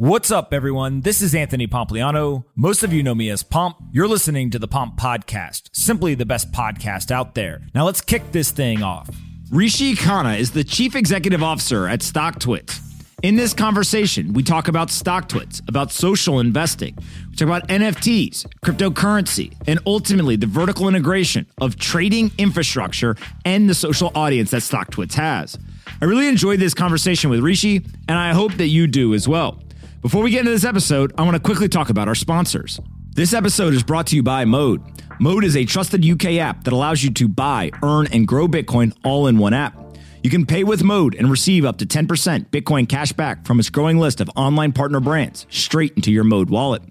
What's up, everyone? This is Anthony Pompliano. Most of you know me as Pomp. You're listening to the Pomp Podcast, simply the best podcast out there. Now let's kick this thing off. Rishi Khanna is the Chief Executive Officer at StockTwits. In this conversation, we talk about StockTwits, about social investing, we talk about NFTs, cryptocurrency, and ultimately the vertical integration of trading infrastructure and the social audience that StockTwits has. I really enjoyed this conversation with Rishi, and I hope that you do as well. Before we get into this episode, I want to quickly talk about our sponsors. This episode is brought to you by Mode. Mode is a trusted UK app that allows you to buy, earn, and grow Bitcoin all in one app. You can pay with Mode and receive up to 10% Bitcoin cash back from its growing list of online partner brands straight into your Mode wallet.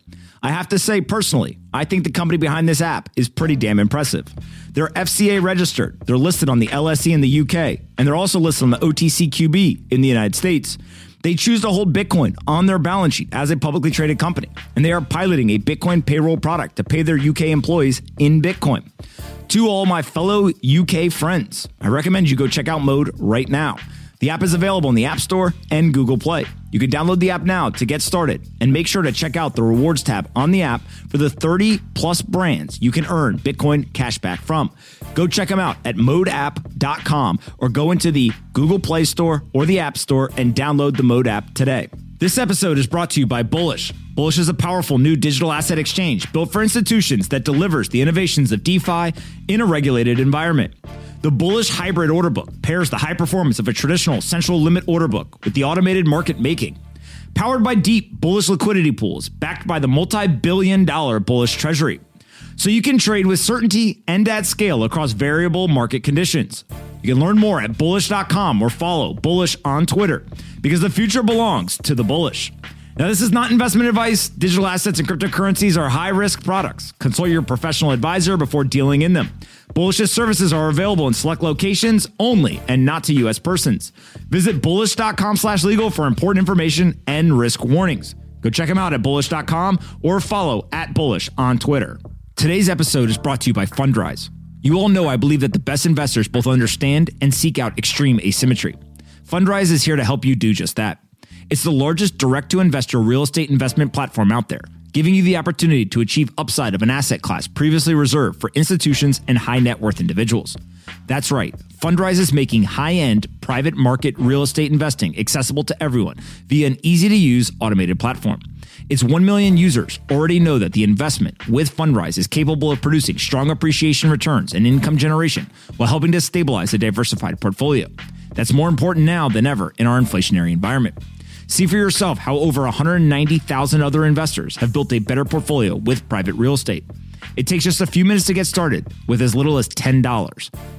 I have to say, personally, I think the company behind this app is pretty damn impressive. They're FCA registered, they're listed on the LSE in the UK, and they're also listed on the OTCQB in the United States. They choose to hold Bitcoin on their balance sheet as a publicly traded company, and they are piloting a Bitcoin payroll product to pay their UK employees in Bitcoin. To all my fellow UK friends, I recommend you go check out Mode right now. The app is available in the App Store and Google Play. You can download the app now to get started and make sure to check out the rewards tab on the app for the 30 plus brands you can earn Bitcoin cashback from. Go check them out at modeapp.com or go into the Google Play Store or the App Store and download the Mode app today. This episode is brought to you by Bullish. Bullish is a powerful new digital asset exchange built for institutions that delivers the innovations of DeFi in a regulated environment. The Bullish Hybrid Order Book pairs the high performance of a traditional central limit order book with the automated market making. Powered by deep bullish liquidity pools backed by the multi billion dollar bullish treasury. So you can trade with certainty and at scale across variable market conditions. You can learn more at bullish.com or follow Bullish on Twitter because the future belongs to the bullish. Now, this is not investment advice. Digital assets and cryptocurrencies are high risk products. Consult your professional advisor before dealing in them. Bullish's services are available in select locations only and not to U.S. persons. Visit bullish.com slash legal for important information and risk warnings. Go check them out at bullish.com or follow at bullish on Twitter. Today's episode is brought to you by Fundrise. You all know I believe that the best investors both understand and seek out extreme asymmetry. Fundrise is here to help you do just that. It's the largest direct to investor real estate investment platform out there, giving you the opportunity to achieve upside of an asset class previously reserved for institutions and high net worth individuals. That's right, Fundrise is making high end private market real estate investing accessible to everyone via an easy to use automated platform. Its 1 million users already know that the investment with Fundrise is capable of producing strong appreciation returns and income generation while helping to stabilize a diversified portfolio. That's more important now than ever in our inflationary environment. See for yourself how over 190,000 other investors have built a better portfolio with private real estate. It takes just a few minutes to get started with as little as $10.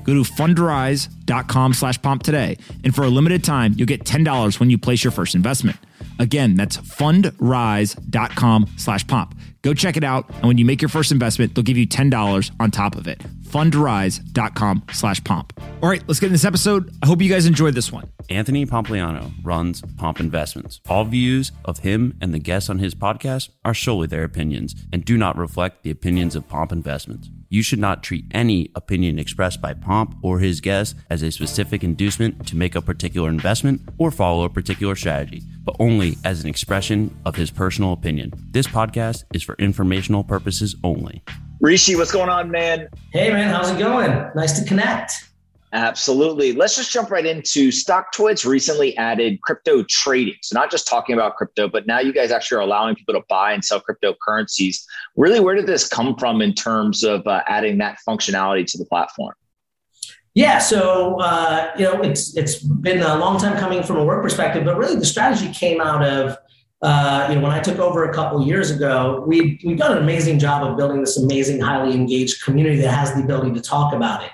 Go to fundrise.com slash pomp today, and for a limited time, you'll get $10 when you place your first investment. Again, that's fundrise.com slash pomp. Go check it out, and when you make your first investment, they'll give you $10 on top of it fundrise.com slash pomp. All right, let's get in this episode. I hope you guys enjoyed this one. Anthony Pompliano runs Pomp Investments. All views of him and the guests on his podcast are solely their opinions and do not reflect the opinions of Pomp Investments. You should not treat any opinion expressed by Pomp or his guests as a specific inducement to make a particular investment or follow a particular strategy, but only as an expression of his personal opinion. This podcast is for informational purposes only. Rishi, what's going on, man? Hey, man, how's it going? Nice to connect. Absolutely. Let's just jump right into StockTwits recently added crypto trading. So, not just talking about crypto, but now you guys actually are allowing people to buy and sell cryptocurrencies. Really, where did this come from in terms of uh, adding that functionality to the platform? Yeah, so uh, you know it's it's been a long time coming from a work perspective, but really the strategy came out of uh, you know, when I took over a couple years ago, we we've done an amazing job of building this amazing, highly engaged community that has the ability to talk about it.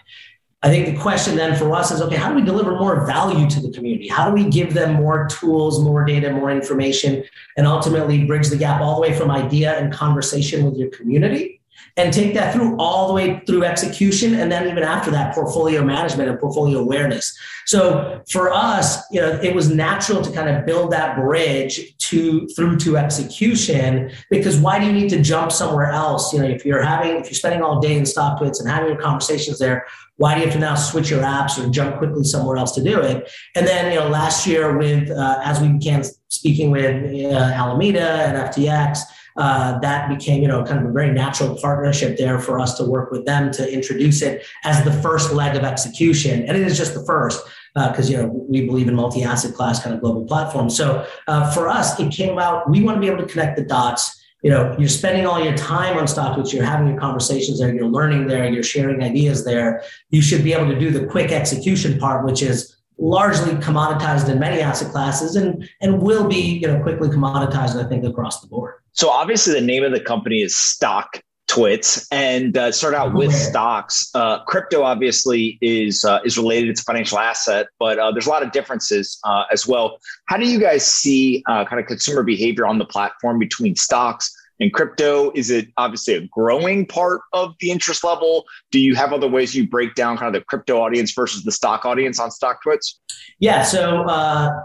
I think the question then for us is okay, how do we deliver more value to the community? How do we give them more tools, more data, more information, and ultimately bridge the gap all the way from idea and conversation with your community and take that through all the way through execution and then even after that portfolio management and portfolio awareness. So for us you know it was natural to kind of build that bridge to through to execution because why do you need to jump somewhere else? You know if you're having if you're spending all day in StockTwits and having your conversations there why do you have to now switch your apps or jump quickly somewhere else to do it? And then you know last year with uh, as we began speaking with uh, alameda and ftx uh, that became, you know, kind of a very natural partnership there for us to work with them to introduce it as the first leg of execution. And it is just the first because uh, you know we believe in multi-asset class kind of global platforms. So uh, for us, it came out, We want to be able to connect the dots. You know, you're spending all your time on StockTwits, you're having your conversations there, you're learning there, you're sharing ideas there. You should be able to do the quick execution part, which is largely commoditized in many asset classes and and will be you know quickly commoditized I think across the board. So obviously the name of the company is Stock Twits and uh, start out with stocks. Uh, crypto obviously is uh, is related; it's a financial asset, but uh, there's a lot of differences uh, as well. How do you guys see uh, kind of consumer behavior on the platform between stocks and crypto? Is it obviously a growing part of the interest level? Do you have other ways you break down kind of the crypto audience versus the stock audience on StockTwits? Yeah, so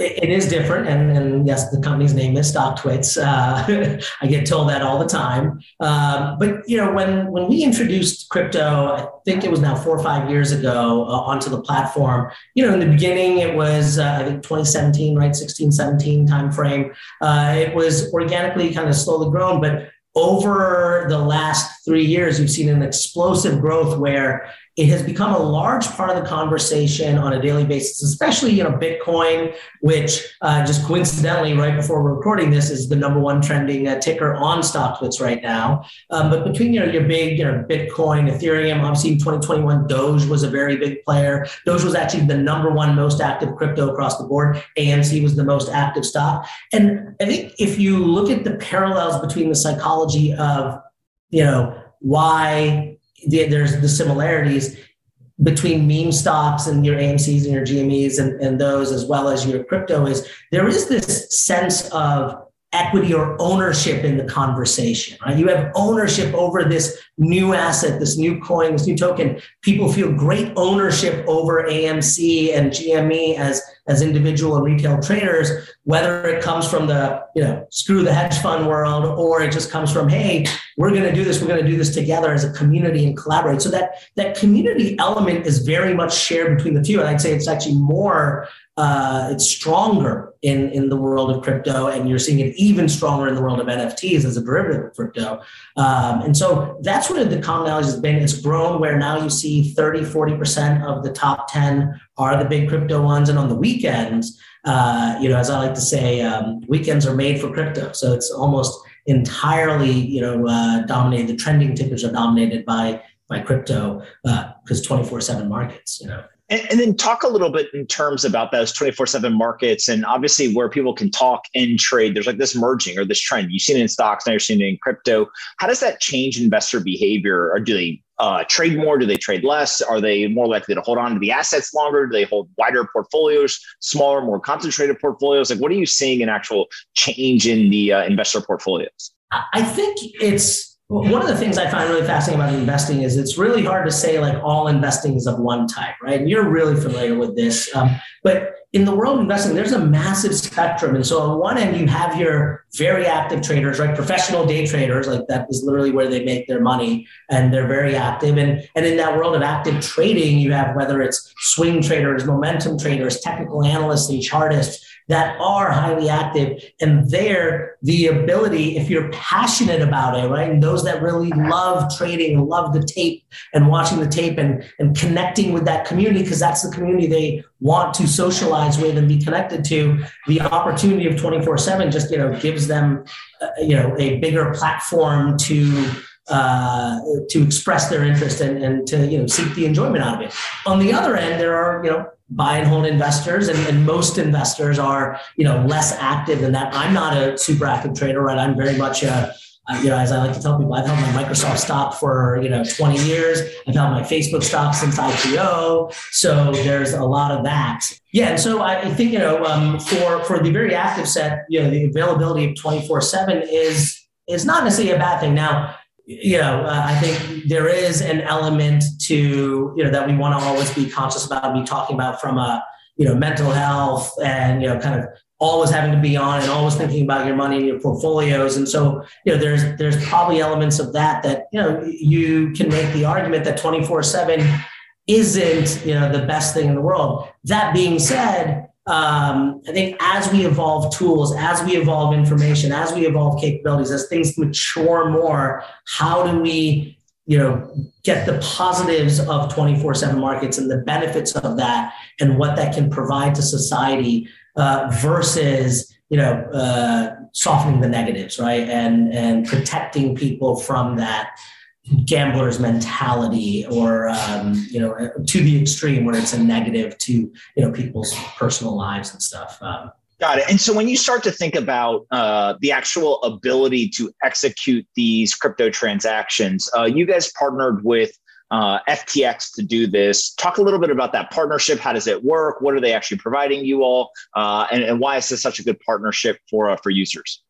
it is different, and, and, yes, the company's name is StockTwits. Uh, I get told that all the time. Uh, but you know, when when we introduced crypto, I think it was now four or five years ago uh, onto the platform. You know, in the beginning, it was uh, I think 2017, right, 16, 17 timeframe. Uh, it was organically kind of slowly grown, but over the last three years, you've seen an explosive growth where it has become a large part of the conversation on a daily basis, especially you know Bitcoin, which uh, just coincidentally right before we're recording this is the number one trending uh, ticker on StockTwits right now. Um, but between you know your big you know Bitcoin, Ethereum, obviously in 2021 Doge was a very big player. Doge was actually the number one most active crypto across the board. AMC was the most active stock, and I think if you look at the parallels between the psychology of you know why the, there's the similarities between meme stocks and your AMCs and your GMEs and, and those, as well as your crypto, is there is this sense of equity or ownership in the conversation, right? You have ownership over this new asset, this new coin, this new token. People feel great ownership over AMC and GME as, as individual and retail traders, whether it comes from the, you know, screw the hedge fund world or it just comes from, hey, we're going to do this, we're going to do this together as a community and collaborate. So that that community element is very much shared between the two. And I'd say it's actually more uh, it's stronger in, in the world of crypto, and you're seeing it even stronger in the world of NFTs as a derivative of crypto. Um, and so that's what the commonality has been. It's grown where now you see 30, 40% of the top 10 are the big crypto ones. And on the weekends, uh, you know, as I like to say, um, weekends are made for crypto. So it's almost entirely, you know, uh, dominated. The trending tickers are dominated by by crypto because uh, 24 7 markets, you know. And, and, then talk a little bit in terms about those 24 7 markets and obviously where people can talk and trade. There's like this merging or this trend. You've seen it in stocks, now you're seeing it in crypto. How does that change investor behavior? Or do they uh, trade more? Do they trade less? Are they more likely to hold on to the assets longer? Do they hold wider portfolios, smaller, more concentrated portfolios? Like, what are you seeing in actual change in the uh, investor portfolios? I think it's one of the things I find really fascinating about investing is it's really hard to say like all investing is of one type, right? And you're really familiar with this. Um, but in the world of investing, there's a massive spectrum. And so on one end, you have your very active traders, right? Professional day traders, like that is literally where they make their money and they're very active. And, and in that world of active trading, you have whether it's swing traders, momentum traders, technical analysts, and chartists that are highly active. And there, the ability, if you're passionate about it, right? And those that really love trading, love the tape and watching the tape and, and connecting with that community, because that's the community they want to socialize with and be connected to, the opportunity of 24 7 just, you know, gives them, uh, you know, a bigger platform to uh, to express their interest and, and to you know seek the enjoyment out of it. On the other end, there are you know buy and hold investors and, and, most investors are you know less active than that. I'm not a super active trader right? I'm very much a you know as i like to tell people i've held my microsoft stock for you know 20 years. I've held my facebook stock since ipo so there's a lot of that. Yeah and so i, I think you know um, for for the very active set you know the availability of 24 7 is is not necessarily a bad thing. Now you know, uh, I think there is an element to, you know, that we want to always be conscious about, be talking about from a, you know, mental health and, you know, kind of always having to be on and always thinking about your money and your portfolios. And so, you know, there's there's probably elements of that that you know you can make the argument that 24 seven isn't you know the best thing in the world. That being said, um, I think as we evolve tools, as we evolve information, as we evolve capabilities, as things mature more, how do we you know get the positives of 24/7 markets and the benefits of that and what that can provide to society uh, versus you know uh, softening the negatives, right? And and protecting people from that gambler's mentality or um, you know to the extreme where it's a negative to you know people's personal lives and stuff um, got it and so when you start to think about uh, the actual ability to execute these crypto transactions uh, you guys partnered with uh, FTX to do this. Talk a little bit about that partnership. How does it work? What are they actually providing you all? Uh, and, and, why is this such a good partnership for uh, for users?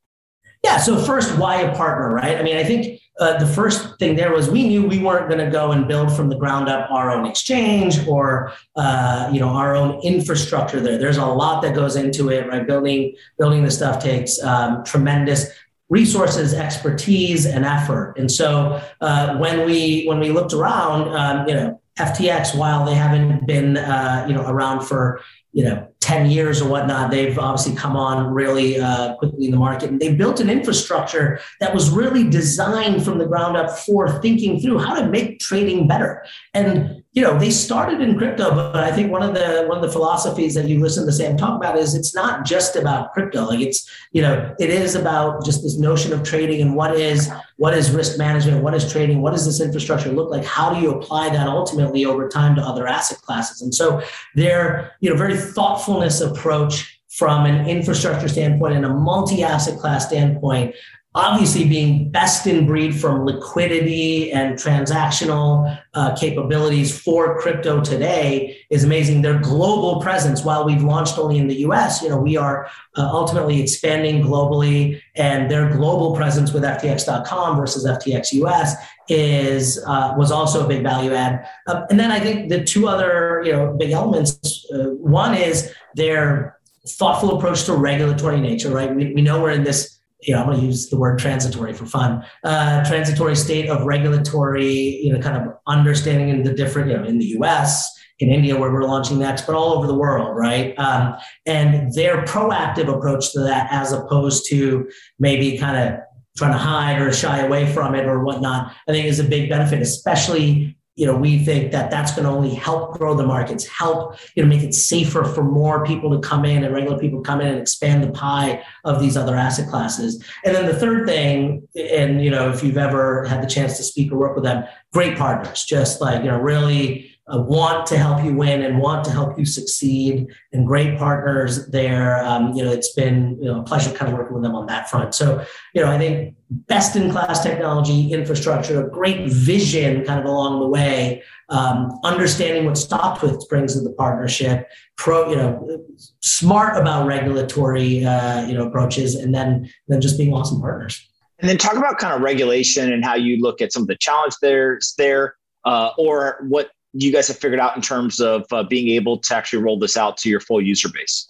Yeah. So first, why a partner, right? I mean, I think uh, the first thing there was we knew we weren't going to go and build from the ground up our own exchange or uh, you know our own infrastructure there. There's a lot that goes into it, right? Building building the stuff takes um, tremendous resources, expertise, and effort. And so uh, when we when we looked around, um, you know, FTX, while they haven't been uh, you know around for you know 10 years or whatnot they've obviously come on really uh, quickly in the market. And they built an infrastructure that was really designed from the ground up for thinking through how to make trading better. And you know they started in crypto but i think one of the one of the philosophies that you listen to sam talk about is it's not just about crypto. Like it's you know it is about just this notion of trading and what is what is risk management what is trading what does this infrastructure look like? How do you apply that ultimately over time to other asset classes? And so they're you know very thoughtfulness approach from an infrastructure standpoint and a multi-asset class standpoint obviously being best in breed from liquidity and transactional uh, capabilities for crypto today is amazing. Their global presence while we've launched only in the us you know we are uh, ultimately expanding globally and their global presence with ftx.com versus ftx us is uh, was also a big value add. Um, and then i think the two other you know big elements uh, one is their thoughtful approach to regulatory nature right? We, we know we're in this you know, I'm going to use the word transitory for fun. Uh, transitory state of regulatory, you know, kind of understanding in the different, you know, in the U.S., in India, where we're launching next, but all over the world, right? Um, and their proactive approach to that, as opposed to maybe kind of trying to hide or shy away from it or whatnot, I think is a big benefit, especially you know, we think that that's going to only help grow the markets, help you know make it safer for more people to come in and regular people come in and expand the pie of these other asset classes. And then the third thing, and you know, if you've ever had the chance to speak or work with them, great partners, just like you know, really uh, want to help you win and want to help you succeed and great partners there. Um, you know, it's been you know, a pleasure kind of working with them on that front. So, you know, I think best in class technology, infrastructure, great vision kind of along the way, um, understanding what StockTwits brings to the partnership, pro, you know, smart about regulatory, uh, you know, approaches, and then, then just being awesome partners. And then talk about kind of regulation and how you look at some of the challenge there's there, uh, or what you guys have figured out in terms of uh, being able to actually roll this out to your full user base?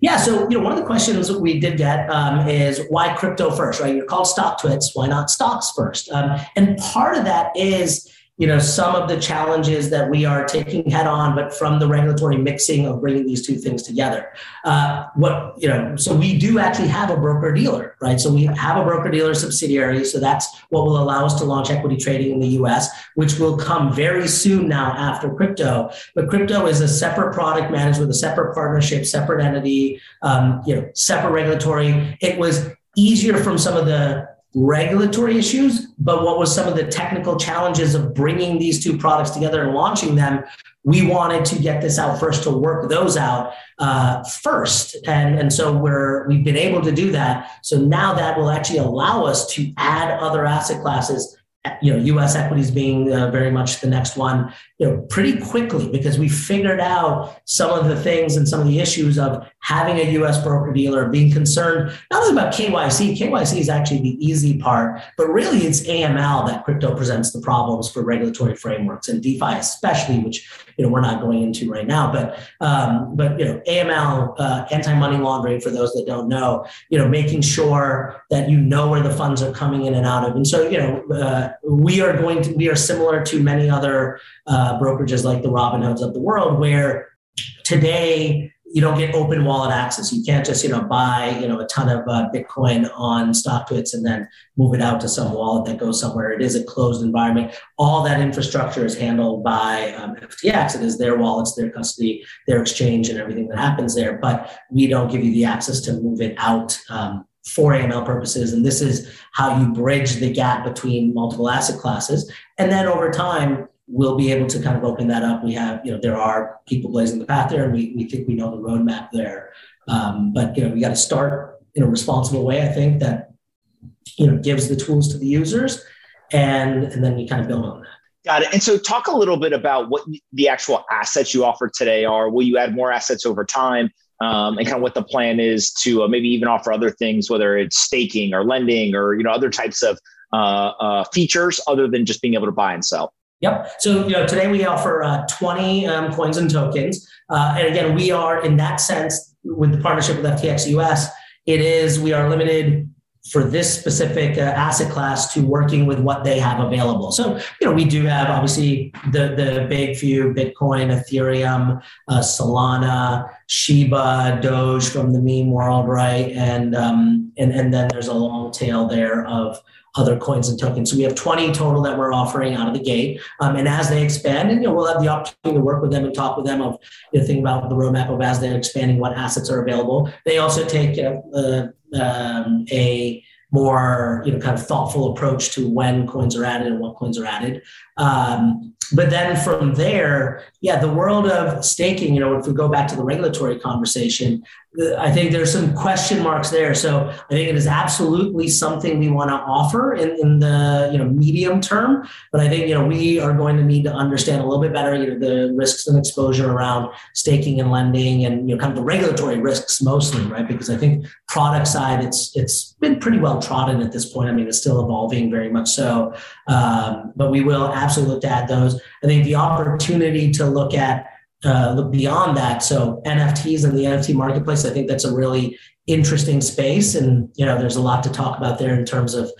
Yeah, so you know, one of the questions that we did get um, is why crypto first, right? You're called StockTwits, why not stocks first? Um, and part of that is you know some of the challenges that we are taking head on but from the regulatory mixing of bringing these two things together. Uh, what you know so we do actually have a broker dealer right? So we have a broker dealer subsidiary so that's what will allow us to launch equity trading in the us which will come very soon now after crypto. But crypto is a separate product managed with a separate partnership separate entity um, you know separate regulatory. It was easier from some of the regulatory issues, but what was some of the technical challenges of bringing these two products together and launching them? We wanted to get this out first to work those out uh, first, and and so we're we've been able to do that. So now that will actually allow us to add other asset classes you know, U.S. equities being uh, very much the next one, you know, pretty quickly because we figured out some of the things and some of the issues of having a U.S. broker dealer, being concerned not only about KYC. KYC is actually the easy part, but really it's AML that crypto presents the problems for regulatory frameworks and DeFi especially, which you know we're not going into right now. But um, but you know, AML, uh, anti-money laundering, for those that don't know, you know, making sure that you know where the funds are coming in and out of, and so you know. Uh, we are going to we are similar to many other uh, brokerages like the Robinhoods of the world, where today you don't get open wallet access. You can't just you know buy you know a ton of uh, Bitcoin on StockTwits and then move it out to some wallet that goes somewhere. It is a closed environment. All that infrastructure is handled by um, FTX. It is their wallets, their custody, their exchange, and everything that happens there. But we don't give you the access to move it out. Um, for AML purposes. And this is how you bridge the gap between multiple asset classes. And then over time, we'll be able to kind of open that up. We have, you know, there are people blazing the path there, and we, we think we know the roadmap there. Um, but, you know, we got to start in a responsible way, I think, that, you know, gives the tools to the users. And, and then we kind of build on that. Got it. And so, talk a little bit about what the actual assets you offer today are. Will you add more assets over time? um, and kind of what the plan is to uh, maybe even offer other things, whether it's staking or lending or you know other types of uh, uh, features other than just being able to buy and sell. Yep. So you know today we offer uh, 20 um, coins and tokens, uh, and again we are in that sense with the partnership with FTX US. It is we are limited for this specific uh, asset class to working with what they have available. So, you know, we do have obviously the the big few Bitcoin, Ethereum, uh, Solana, Shiba, Doge from the meme world, right? And um, and and then there's a long tail there of other coins and tokens. So we have 20 total that we're offering out of the gate. Um, and as they expand, and you know, we'll have the opportunity to work with them and talk with them of you know, think about the roadmap of as they're expanding what assets are available. They also take uh, uh, um, a more you know kind of thoughtful approach to when coins are added and what coins are added. Um, but then from there, yeah, the world of staking, you know, if we go back to the regulatory conversation, I think there's some question marks there. So I think it is absolutely something we want to offer in, in the you know medium term. But I think you know we are going to need to understand a little bit better you know the risks and exposure around staking and lending and you know kind of the regulatory risks mostly, right? Because I think product side it's it's been pretty well trodden at this point. I mean it's still evolving very much so. Um, but we will absolutely look to add those. I think the opportunity to look at uh, beyond that. So NFTs and the NFT marketplace, I think that's a really interesting space, and you know, there's a lot to talk about there in terms of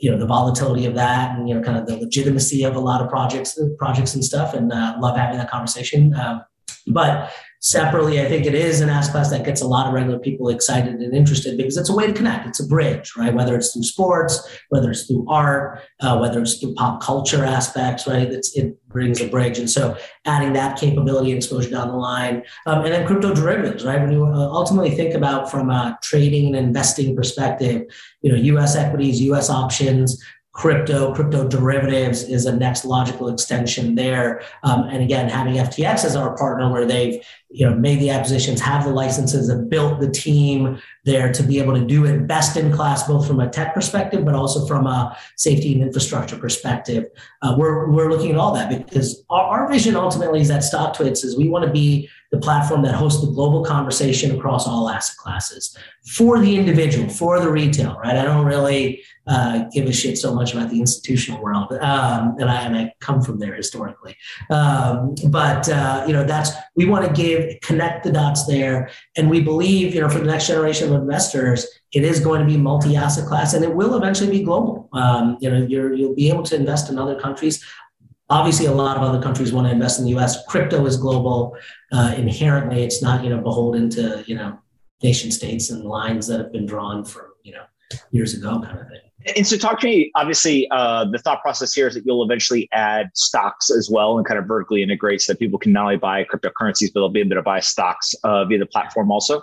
you know the volatility of that, and you know, kind of the legitimacy of a lot of projects, projects and stuff. And uh, love having that conversation. Um, but separately, I think it is an asset class that gets a lot of regular people excited and interested because it's a way to connect. It's a bridge, right? Whether it's through sports, whether it's through art, uh, whether it's through pop culture aspects, right? It's, it brings a bridge. And so adding that capability and exposure down the line. Um, and then crypto derivatives, right? When you uh, ultimately think about from a trading and investing perspective, you know, US equities, US options, crypto, crypto derivatives is a next logical extension there. Um, and again, having FTX as our partner, where they've you know made the acquisitions, have the licenses, and built the team there to be able to do it best in class, both from a tech perspective, but also from a safety and infrastructure perspective. Uh, we're we're looking at all that because our, our vision ultimately is that StockTwits is we want to be the platform that hosts the global conversation across all asset classes for the individual, for the retail, right? I don't really uh, give a shit so much about the institutional world, um, and I and I come from there historically. Um, but uh, you know, that's we want to give connect the dots there, and we believe you know for the next generation of investors, it is going to be multi-asset class, and it will eventually be global. Um, you know, you will be able to invest in other countries. Obviously, a lot of other countries want to invest in the U.S. Crypto is global uh, inherently. It's not you know beholden to you know nation states and lines that have been drawn from you know years ago, kind of thing. And so, talk to me. Obviously, uh, the thought process here is that you'll eventually add stocks as well and kind of vertically integrate so that people can not only buy cryptocurrencies, but they'll be able to buy stocks uh, via the platform also.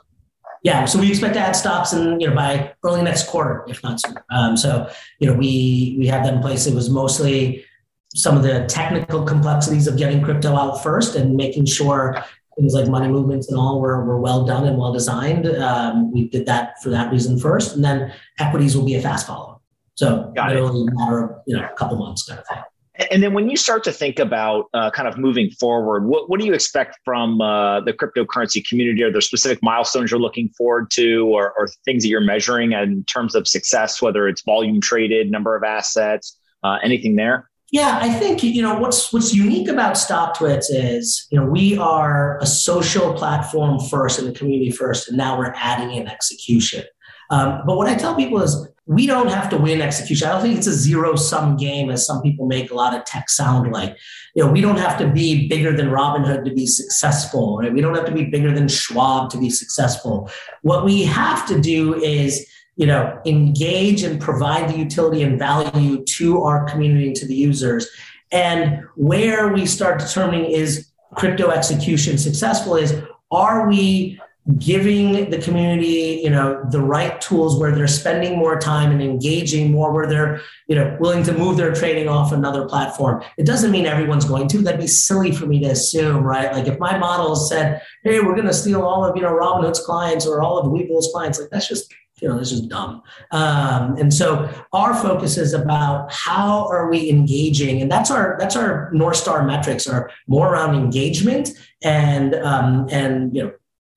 Yeah, so we expect to add stocks and you know by early next quarter, if not sooner. Um, so you know we we have that in place. It was mostly some of the technical complexities of getting crypto out first and making sure things like money movements and all were, were well done and well designed. Um, we did that for that reason first, and then equities will be a fast follow. So Got literally it. matter of you know a couple months kind of thing. And then when you start to think about uh, kind of moving forward, what, what do you expect from uh, the cryptocurrency community? Are there specific milestones you're looking forward to or, or, things that you're measuring in terms of success, whether it's volume traded, number of assets, uh, anything there? Yeah, I think you know what's what's unique about StockTwits is you know we are a social platform first and a community first, and now we're adding in execution. Um, but what I tell people is we don't have to win execution. I don't think it's a zero sum game, as some people make a lot of tech sound like. You know, we don't have to be bigger than Robinhood to be successful, right? We don't have to be bigger than Schwab to be successful. What we have to do is you know, engage and provide the utility and value to our community and to the users. And where we start determining is crypto execution successful is are we giving the community you know the right tools where they're spending more time and engaging more where they're you know willing to move their trading off another platform? It doesn't mean everyone's going to. That'd be silly for me to assume right? Like if my model said hey we're going to steal all of you know robinhood's clients or all of webull's clients like that's just you know, this is dumb. Um, and so our focus is about how are we engaging, and that's our that's our north star metrics are more around engagement and um, and you know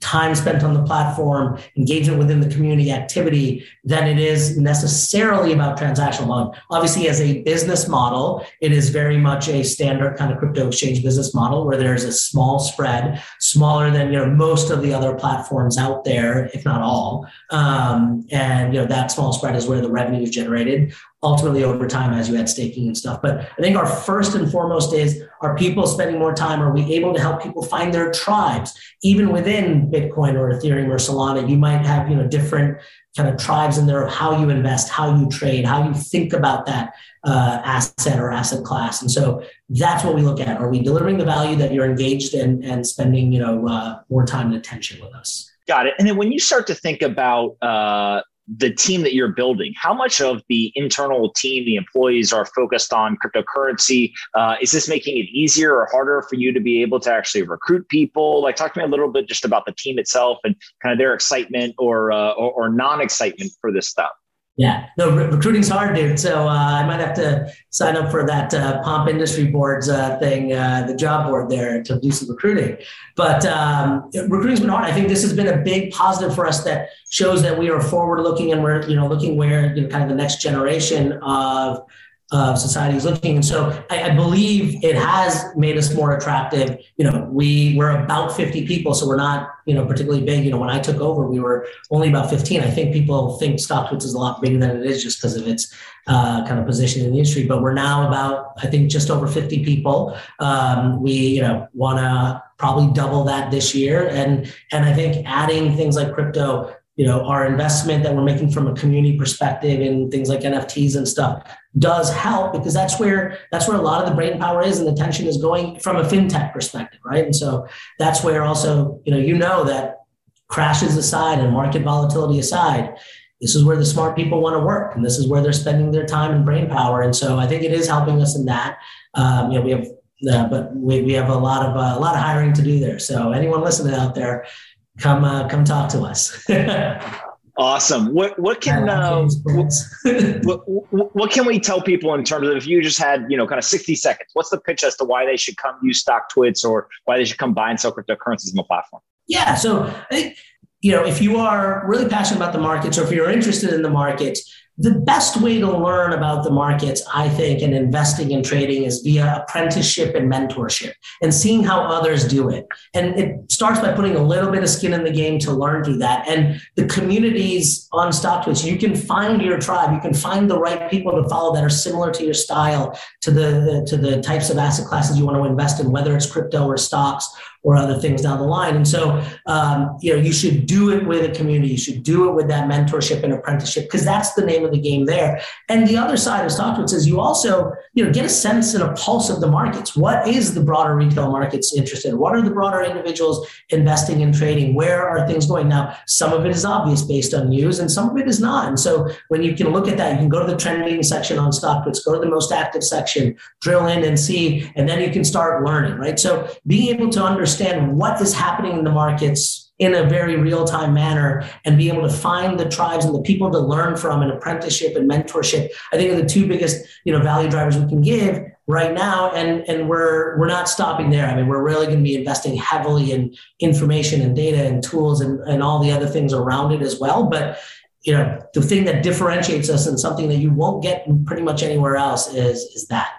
time spent on the platform, engagement within the community activity, than it is necessarily about transactional volume. Obviously, as a business model, it is very much a standard kind of crypto exchange business model where there's a small spread, smaller than you know most of the other platforms out there, if not all. Um, and you know that small spread is where the revenue is generated ultimately over time as you add staking and stuff. But I think our first and foremost is are people spending more time? Are we able to help people find their tribes? Even within Bitcoin or Ethereum or Solana, you might have you know different kind of tribes in there of how you invest, how you trade, how you think about that uh, asset or asset class. And so that's what we look at. Are we delivering the value that you're engaged in and spending you know uh, more time and attention with us? Got it. And then when you start to think about uh, the team that you're building how much of the internal team the employees are focused on cryptocurrency? Uh, is this making it easier or harder for you to be able to actually recruit people? Like talk to me a little bit just about the team itself and kind of their excitement or uh, or, or non-excitement for this stuff yeah, no, re- recruiting's hard, dude. So uh, I might have to sign up for that uh, Pomp Industry Boards uh, thing, uh, the job board there to do some recruiting. But um, recruiting's been hard. I think this has been a big positive for us that shows that we are forward looking and we're you know looking where you know kind of the next generation of uh, society is looking. And so I, I, believe it has made us more attractive. You know, we we're about 50 people, so we're not, you know, particularly big. You know, when I took over, we were only about 15. I think people think StockTwits is a lot bigger than it is just because of its uh, kind of position in the industry. But we're now about, I think, just over 50 people. Um, we, you know, want to probably double that this year. And and I think adding things like crypto you know our investment that we're making from a community perspective in things like nfts and stuff does help because that's where that's where a lot of the brain power is and the attention is going from a fintech perspective right? And so that's where also you know you know that crashes aside and market volatility aside this is where the smart people want to work and this is where they're spending their time and brain power. And so i think it is helping us in that. Um, you know we have uh, but we, we have a lot of uh, a lot of hiring to do there. So anyone listening out there come uh, come talk to us. awesome. What what can uh, what, what, what, can we tell people in terms of if you just had you know kind of sixty seconds? What's the pitch as to why they should come use stock StockTwits or why they should come buy and sell cryptocurrencies on the platform? Yeah. So I think you know if you are really passionate about the markets or if you're interested in the markets the best way to learn about the markets, I think, and investing and trading is via apprenticeship and mentorship and seeing how others do it. And it starts by putting a little bit of skin in the game to learn through that. And the communities on StockTwits, you can find your tribe, you can find the right people to follow that are similar to your style, to the to the types of asset classes you want to invest in, whether it's crypto or stocks or other things down the line. And so, um, you know, you should do it with a community. You should do it with that mentorship and apprenticeship because that's the name of the game there. And the other side of StockTwits is you also, you know, get a sense and a pulse of the markets. What is the broader retail markets interested in? What are the broader individuals investing in trading? Where are things going? Now, some of it is obvious based on news and some of it is not. And so when you can look at that, you can go to the trending section on StockTwits, go to the most active section, drill in and see, and then you can start learning, right? So being able to understand understand what is happening in the markets in a very real time manner and be able to find the tribes and the people to learn from and apprenticeship and mentorship i think are the two biggest you know value drivers we can give right now. And and we're we're not stopping there. I mean we're really going to be investing heavily in information and data and tools and, and all the other things around it as well. But you know the thing that differentiates us and something that you won't get pretty much anywhere else is is that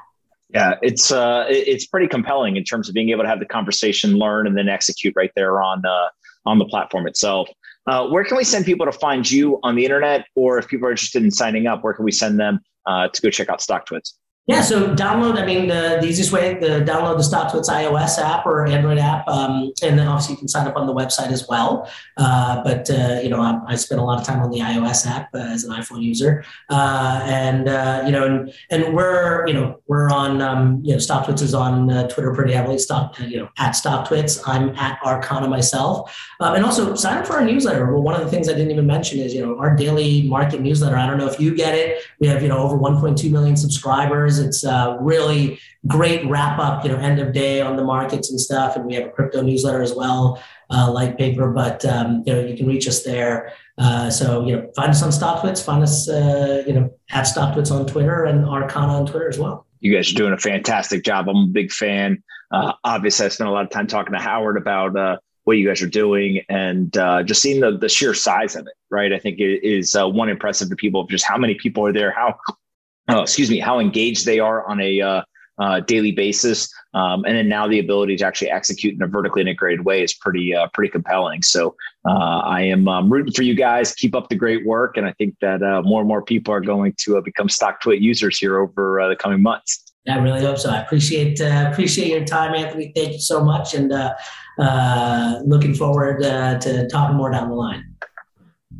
yeah, it's uh, it's pretty compelling in terms of being able to have the conversation, learn, and then execute right there on uh, on the platform itself. Uh, where can we send people to find you on the internet, or if people are interested in signing up, where can we send them uh, to go check out StockTwits? Yeah, so download. I mean, the, the easiest way to download the StockTwits iOS app or Android app, um, and then obviously you can sign up on the website as well. Uh, but uh, you know, I, I, spend a lot of time on the iOS app uh, as an iPhone user, uh, and uh, you know, and, and, we're you know we're on um, you know StockTwits is on uh, Twitter pretty heavily. Stock you know at StockTwits. I'm at RKhanna myself, and also sign up for our newsletter. Well, one of the things I didn't even mention is you know our daily market newsletter. I don't know if you get it. We have you know over 1.2 million subscribers. It's a really great wrap up, you know, end of day on the markets and stuff. And we have a crypto newsletter as well, uh, Litepaper, but, um, you know, you can reach us there. Uh, so, you know, find us on StockTwits, find us, uh, you know, at StockTwits on Twitter and RKhanna on Twitter as well. You guys are doing a fantastic job. I'm a big fan. Uh, obviously, I spent a lot of time talking to Howard about uh, what you guys are doing and uh, just seeing the, the sheer size of it, right? I think it is uh, one impressive to people of just how many people are there, how oh, excuse me, how engaged they are on a uh, uh, daily basis, um, and then now the ability to actually execute in a vertically integrated way is pretty uh, pretty compelling. So uh, I am um, rooting for you guys. Keep up the great work, and I think that uh, more and more people are going to uh, become StockTwit users here over the coming months. I really hope so. I appreciate appreciate your time, Anthony. Thank you so much, and looking forward to talking more down the line.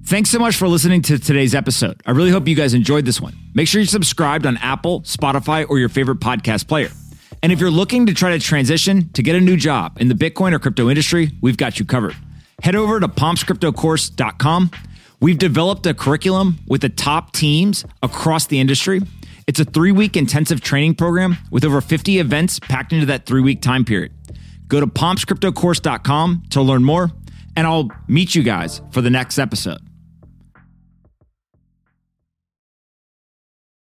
Thanks so much for listening to today's episode. I really hope you guys enjoyed this one. Make sure you're subscribed on Apple, Spotify, or your favorite podcast player. And if you're looking to try to transition to get a new job in the Bitcoin or crypto industry, we've got you covered. Head over to pompscryptocourse.com. We've developed a curriculum with the top teams across the industry. It's a three week intensive training program with over 50 events packed into that three week time period. Go to pompscryptocourse.com to learn more, and I'll meet you guys for the next episode.